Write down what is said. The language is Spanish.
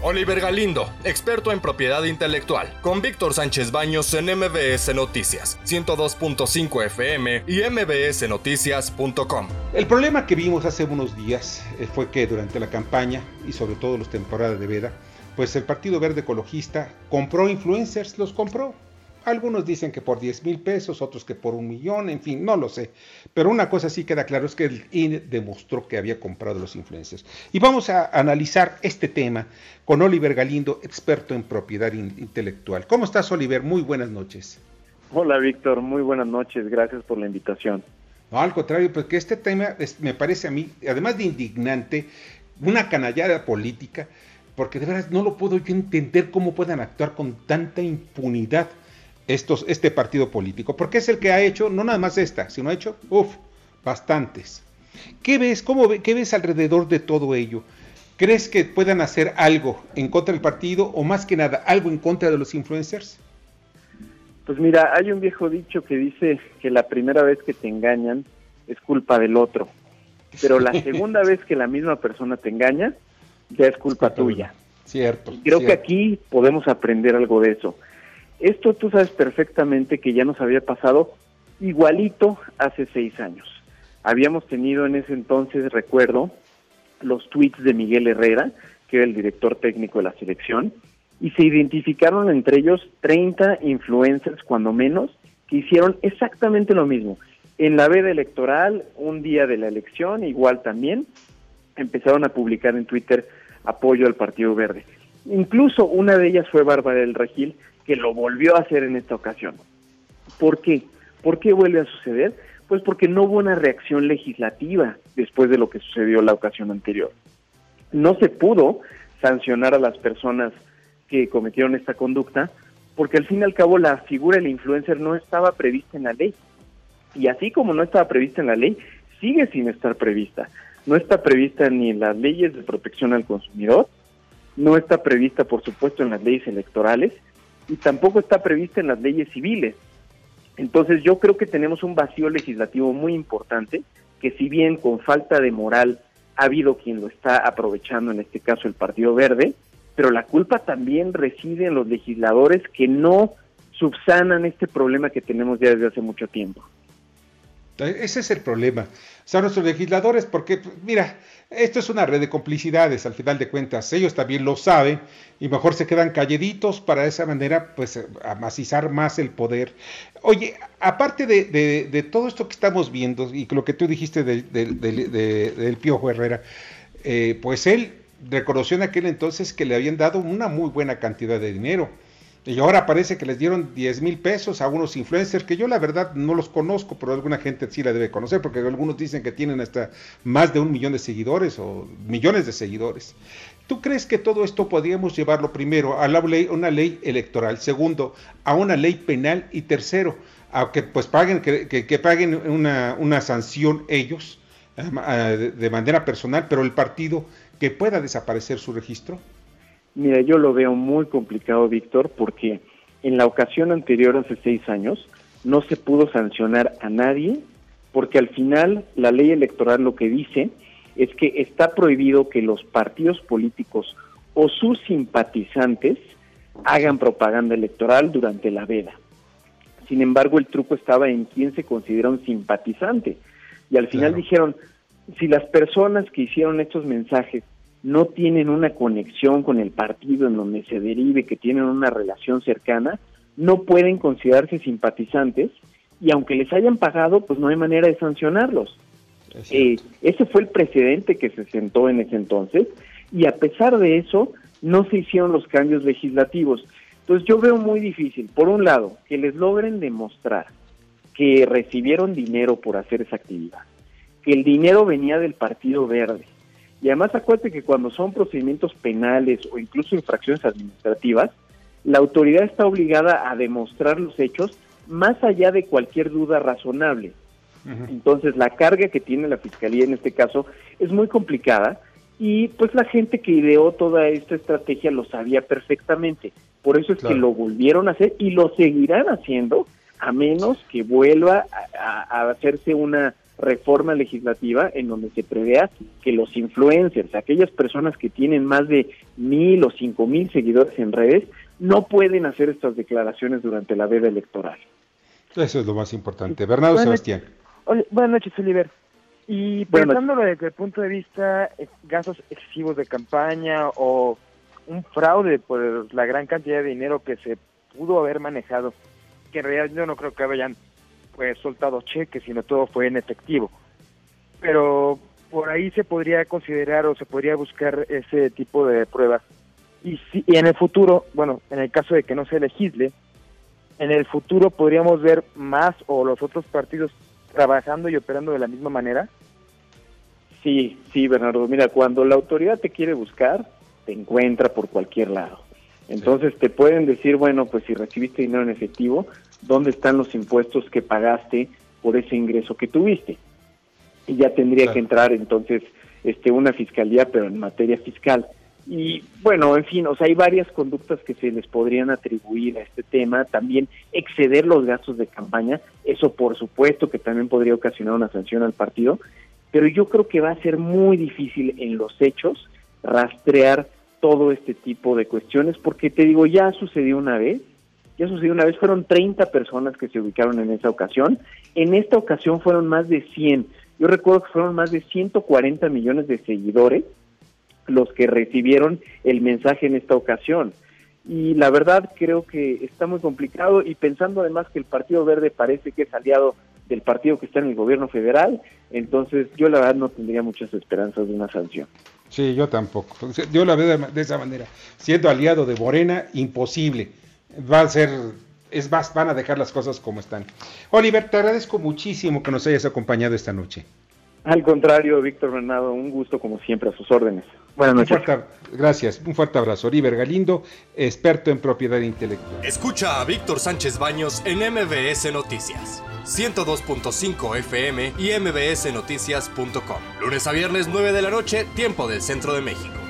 Oliver Galindo, experto en propiedad intelectual, con Víctor Sánchez Baños en MBS Noticias, 102.5 FM y mbsnoticias.com. El problema que vimos hace unos días eh, fue que durante la campaña y sobre todo las temporadas de veda, pues el Partido Verde Ecologista compró influencers, los compró algunos dicen que por 10 mil pesos, otros que por un millón, en fin, no lo sé. Pero una cosa sí queda claro es que el INE demostró que había comprado los influencers. Y vamos a analizar este tema con Oliver Galindo, experto en propiedad intelectual. ¿Cómo estás, Oliver? Muy buenas noches. Hola, Víctor. Muy buenas noches. Gracias por la invitación. No, al contrario, porque este tema me parece a mí, además de indignante, una canallada política, porque de verdad no lo puedo yo entender cómo puedan actuar con tanta impunidad estos, este partido político, porque es el que ha hecho, no nada más esta, sino ha hecho, uff, bastantes. ¿Qué ves, cómo, qué ves alrededor de todo ello? ¿Crees que puedan hacer algo en contra del partido o más que nada algo en contra de los influencers? Pues mira, hay un viejo dicho que dice que la primera vez que te engañan es culpa del otro, pero la segunda vez que la misma persona te engaña ya es culpa tuya. Cierto. creo que aquí podemos aprender algo de eso. Esto tú sabes perfectamente que ya nos había pasado igualito hace seis años. Habíamos tenido en ese entonces, recuerdo, los tweets de Miguel Herrera, que era el director técnico de la selección, y se identificaron entre ellos 30 influencers, cuando menos, que hicieron exactamente lo mismo. En la veda electoral, un día de la elección, igual también, empezaron a publicar en Twitter apoyo al Partido Verde. Incluso una de ellas fue Bárbara del Regil, que lo volvió a hacer en esta ocasión. ¿Por qué? ¿Por qué vuelve a suceder? Pues porque no hubo una reacción legislativa después de lo que sucedió la ocasión anterior. No se pudo sancionar a las personas que cometieron esta conducta porque al fin y al cabo la figura del influencer no estaba prevista en la ley. Y así como no estaba prevista en la ley, sigue sin estar prevista. No está prevista ni en las leyes de protección al consumidor, no está prevista, por supuesto, en las leyes electorales y tampoco está prevista en las leyes civiles. Entonces yo creo que tenemos un vacío legislativo muy importante, que si bien con falta de moral ha habido quien lo está aprovechando, en este caso el Partido Verde, pero la culpa también reside en los legisladores que no subsanan este problema que tenemos ya desde hace mucho tiempo. Ese es el problema. O sea, nuestros legisladores, porque, mira, esto es una red de complicidades, al final de cuentas, ellos también lo saben y mejor se quedan calladitos para de esa manera, pues, amacizar más el poder. Oye, aparte de, todo esto que estamos viendo y lo que tú dijiste del Piojo Herrera, eh, pues él reconoció en aquel entonces que le habían dado una muy buena cantidad de dinero y ahora parece que les dieron 10 mil pesos a unos influencers que yo la verdad no los conozco, pero alguna gente sí la debe conocer, porque algunos dicen que tienen hasta más de un millón de seguidores o millones de seguidores. ¿Tú crees que todo esto podríamos llevarlo primero a la ley, una ley electoral, segundo, a una ley penal y tercero, a que pues paguen, que, que, paguen una, una, sanción ellos de manera personal, pero el partido que pueda desaparecer su registro? Mira, yo lo veo muy complicado, Víctor, porque en la ocasión anterior, hace seis años, no se pudo sancionar a nadie, porque al final la ley electoral lo que dice es que está prohibido que los partidos políticos o sus simpatizantes hagan propaganda electoral durante la veda. Sin embargo, el truco estaba en quién se considera un simpatizante. Y al final dijeron, si las personas que hicieron estos mensajes no tienen una conexión con el partido en donde se derive, que tienen una relación cercana, no pueden considerarse simpatizantes y aunque les hayan pagado, pues no hay manera de sancionarlos. Eh, ese fue el precedente que se sentó en ese entonces y a pesar de eso no se hicieron los cambios legislativos. Entonces yo veo muy difícil, por un lado, que les logren demostrar que recibieron dinero por hacer esa actividad, que el dinero venía del Partido Verde, y además acuérdate que cuando son procedimientos penales o incluso infracciones administrativas, la autoridad está obligada a demostrar los hechos más allá de cualquier duda razonable. Entonces la carga que tiene la fiscalía en este caso es muy complicada y pues la gente que ideó toda esta estrategia lo sabía perfectamente. Por eso es que lo volvieron a hacer y lo seguirán haciendo a menos que vuelva a hacerse una reforma legislativa en donde se prevea que los influencers, aquellas personas que tienen más de mil o cinco mil seguidores en redes, no pueden hacer estas declaraciones durante la veda electoral. Eso es lo más importante. Bernardo Sebastián. buenas noches, Oliver. Y pensándolo desde el punto de vista de gastos excesivos de campaña o un fraude por la gran cantidad de dinero que se pudo haber manejado, que en realidad yo no creo que hayan pues soltado cheques, sino todo fue en efectivo. Pero por ahí se podría considerar o se podría buscar ese tipo de pruebas. Y, si, y en el futuro, bueno, en el caso de que no se legisle, en el futuro podríamos ver más o los otros partidos trabajando y operando de la misma manera. Sí, sí, Bernardo. Mira, cuando la autoridad te quiere buscar, te encuentra por cualquier lado. Entonces te pueden decir, bueno, pues si recibiste dinero en efectivo, ¿dónde están los impuestos que pagaste por ese ingreso que tuviste? Y ya tendría que entrar entonces este una fiscalía, pero en materia fiscal. Y bueno, en fin, o sea, hay varias conductas que se les podrían atribuir a este tema. También exceder los gastos de campaña, eso por supuesto que también podría ocasionar una sanción al partido, pero yo creo que va a ser muy difícil en los hechos rastrear todo este tipo de cuestiones, porque te digo, ya sucedió una vez, ya sucedió una vez, fueron 30 personas que se ubicaron en esa ocasión, en esta ocasión fueron más de 100, yo recuerdo que fueron más de 140 millones de seguidores los que recibieron el mensaje en esta ocasión. Y la verdad creo que está muy complicado y pensando además que el Partido Verde parece que es aliado del partido que está en el gobierno federal, entonces yo la verdad no tendría muchas esperanzas de una sanción. Sí, yo tampoco. Yo la veo de, esa manera. Siendo aliado de Morena, imposible. Va a ser, es más, van a dejar las cosas como están. Oliver, te agradezco muchísimo que nos hayas acompañado esta noche. Al contrario, Víctor Bernardo, un gusto como siempre a sus órdenes. Buenas noches. gracias, un fuerte abrazo. Oliver Galindo, experto en propiedad intelectual. Escucha a Víctor Sánchez Baños en MBS Noticias. 102.5 FM y mbsnoticias.com. Lunes a viernes 9 de la noche, tiempo del centro de México.